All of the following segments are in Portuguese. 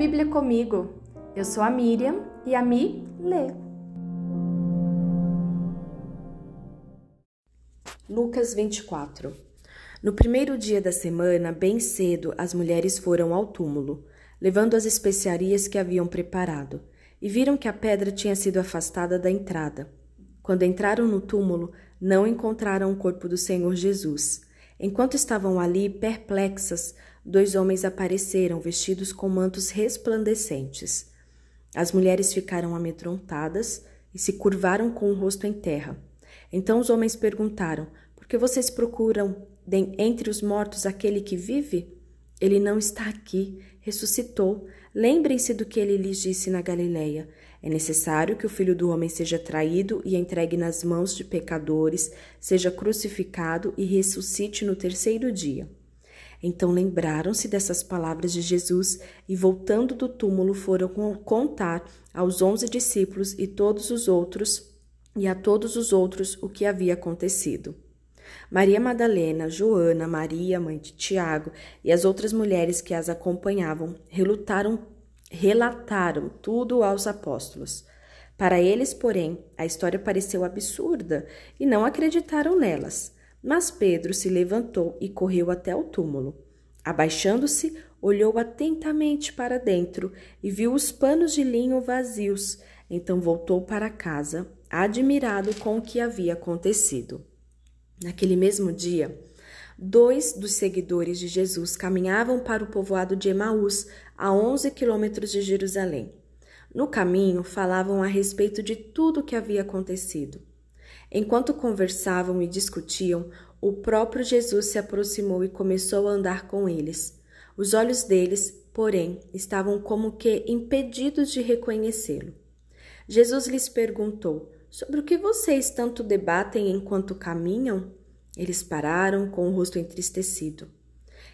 Bíblia comigo. Eu sou a Miriam e a Mi lê. Lucas 24 No primeiro dia da semana, bem cedo, as mulheres foram ao túmulo, levando as especiarias que haviam preparado, e viram que a pedra tinha sido afastada da entrada. Quando entraram no túmulo, não encontraram o corpo do Senhor Jesus. Enquanto estavam ali, perplexas, dois homens apareceram vestidos com mantos resplandecentes. As mulheres ficaram amedrontadas e se curvaram com o rosto em terra. Então os homens perguntaram: Por que vocês procuram entre os mortos aquele que vive? Ele não está aqui, ressuscitou. Lembrem-se do que ele lhes disse na Galileia. É necessário que o filho do homem seja traído e entregue nas mãos de pecadores, seja crucificado e ressuscite no terceiro dia. Então lembraram-se dessas palavras de Jesus e, voltando do túmulo, foram contar aos onze discípulos e todos os outros e a todos os outros o que havia acontecido. Maria Madalena, Joana, Maria, mãe de Tiago, e as outras mulheres que as acompanhavam relutaram, relataram tudo aos apóstolos. Para eles, porém, a história pareceu absurda e não acreditaram nelas. Mas Pedro se levantou e correu até o túmulo. Abaixando-se, olhou atentamente para dentro e viu os panos de linho vazios. Então voltou para casa, admirado com o que havia acontecido. Naquele mesmo dia, dois dos seguidores de Jesus caminhavam para o povoado de Emaús, a 11 quilômetros de Jerusalém. No caminho, falavam a respeito de tudo o que havia acontecido. Enquanto conversavam e discutiam, o próprio Jesus se aproximou e começou a andar com eles. Os olhos deles, porém, estavam como que impedidos de reconhecê-lo. Jesus lhes perguntou: Sobre o que vocês tanto debatem enquanto caminham? Eles pararam com o rosto entristecido.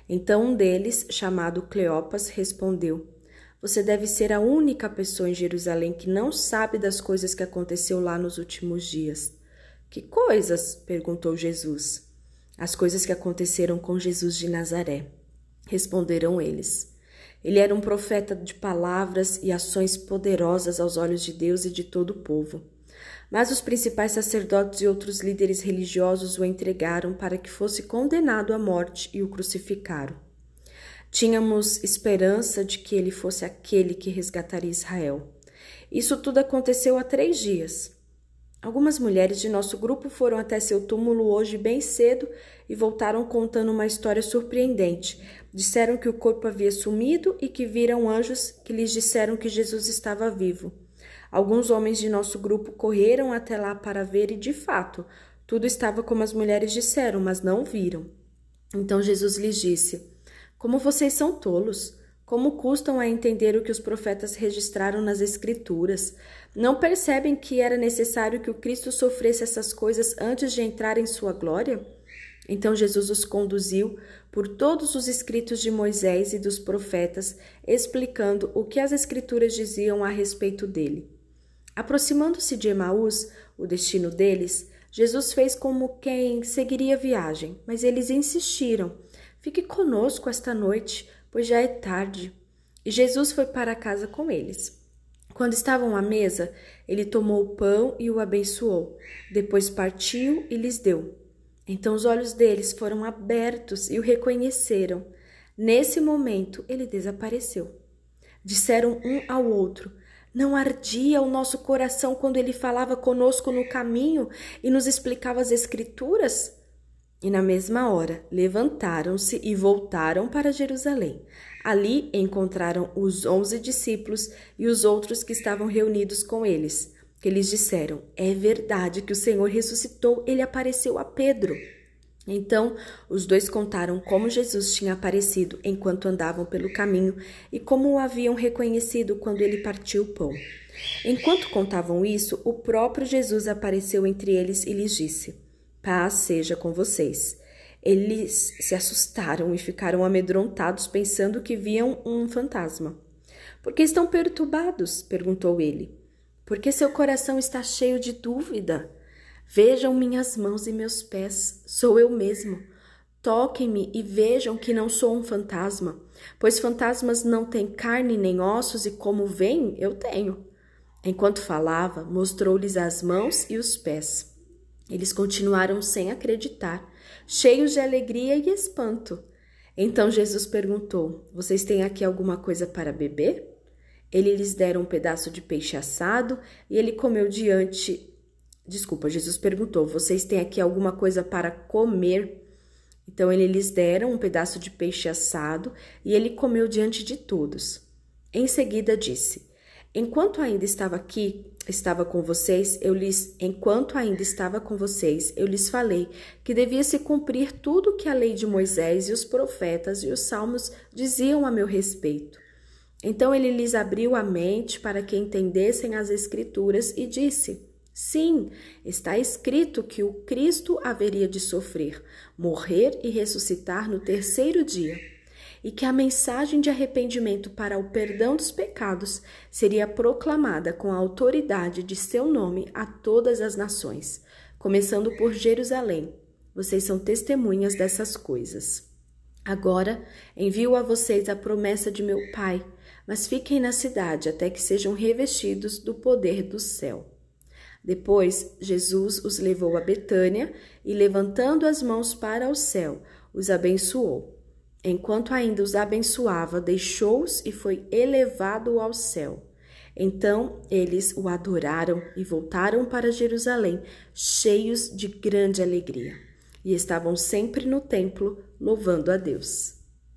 Então um deles, chamado Cleopas, respondeu: Você deve ser a única pessoa em Jerusalém que não sabe das coisas que aconteceu lá nos últimos dias. Que coisas? perguntou Jesus. As coisas que aconteceram com Jesus de Nazaré. Responderam eles. Ele era um profeta de palavras e ações poderosas aos olhos de Deus e de todo o povo. Mas os principais sacerdotes e outros líderes religiosos o entregaram para que fosse condenado à morte e o crucificaram. Tínhamos esperança de que ele fosse aquele que resgataria Israel. Isso tudo aconteceu há três dias. Algumas mulheres de nosso grupo foram até seu túmulo hoje bem cedo e voltaram contando uma história surpreendente. Disseram que o corpo havia sumido e que viram anjos que lhes disseram que Jesus estava vivo. Alguns homens de nosso grupo correram até lá para ver e, de fato, tudo estava como as mulheres disseram, mas não viram. Então Jesus lhes disse: Como vocês são tolos! Como custam a entender o que os profetas registraram nas Escrituras? Não percebem que era necessário que o Cristo sofresse essas coisas antes de entrar em sua glória? Então Jesus os conduziu por todos os escritos de Moisés e dos profetas, explicando o que as Escrituras diziam a respeito dele. Aproximando-se de Emaús, o destino deles, Jesus fez como quem seguiria a viagem, mas eles insistiram: Fique conosco esta noite pois já é tarde. E Jesus foi para casa com eles. Quando estavam à mesa, ele tomou o pão e o abençoou. Depois partiu e lhes deu. Então os olhos deles foram abertos e o reconheceram. Nesse momento, ele desapareceu. Disseram um ao outro: Não ardia o nosso coração quando ele falava conosco no caminho e nos explicava as Escrituras? E na mesma hora levantaram-se e voltaram para Jerusalém. Ali encontraram os onze discípulos e os outros que estavam reunidos com eles, que lhes disseram: É verdade que o Senhor ressuscitou, ele apareceu a Pedro. Então os dois contaram como Jesus tinha aparecido enquanto andavam pelo caminho e como o haviam reconhecido quando ele partiu o pão. Enquanto contavam isso, o próprio Jesus apareceu entre eles e lhes disse: Paz seja com vocês. Eles se assustaram e ficaram amedrontados, pensando que viam um fantasma. Por que estão perturbados? perguntou ele. Porque seu coração está cheio de dúvida? Vejam minhas mãos e meus pés, sou eu mesmo. Toquem-me e vejam que não sou um fantasma, pois fantasmas não têm carne nem ossos e como veem, eu tenho. Enquanto falava, mostrou-lhes as mãos e os pés. Eles continuaram sem acreditar, cheios de alegria e espanto. Então Jesus perguntou: Vocês têm aqui alguma coisa para beber? Ele lhes deram um pedaço de peixe assado e ele comeu diante. Desculpa, Jesus perguntou: Vocês têm aqui alguma coisa para comer? Então ele lhes deram um pedaço de peixe assado e ele comeu diante de todos. Em seguida disse: Enquanto ainda estava aqui, estava com vocês, eu lhes, enquanto ainda estava com vocês, eu lhes falei que devia se cumprir tudo o que a lei de Moisés e os profetas e os salmos diziam a meu respeito. Então ele lhes abriu a mente para que entendessem as escrituras e disse: Sim, está escrito que o Cristo haveria de sofrer, morrer e ressuscitar no terceiro dia, e que a mensagem de arrependimento para o perdão dos pecados seria proclamada com a autoridade de seu nome a todas as nações, começando por Jerusalém. Vocês são testemunhas dessas coisas. Agora envio a vocês a promessa de meu Pai, mas fiquem na cidade até que sejam revestidos do poder do céu. Depois, Jesus os levou a Betânia e, levantando as mãos para o céu, os abençoou. Enquanto ainda os abençoava, deixou-os e foi elevado ao céu. Então eles o adoraram e voltaram para Jerusalém, cheios de grande alegria. E estavam sempre no templo, louvando a Deus.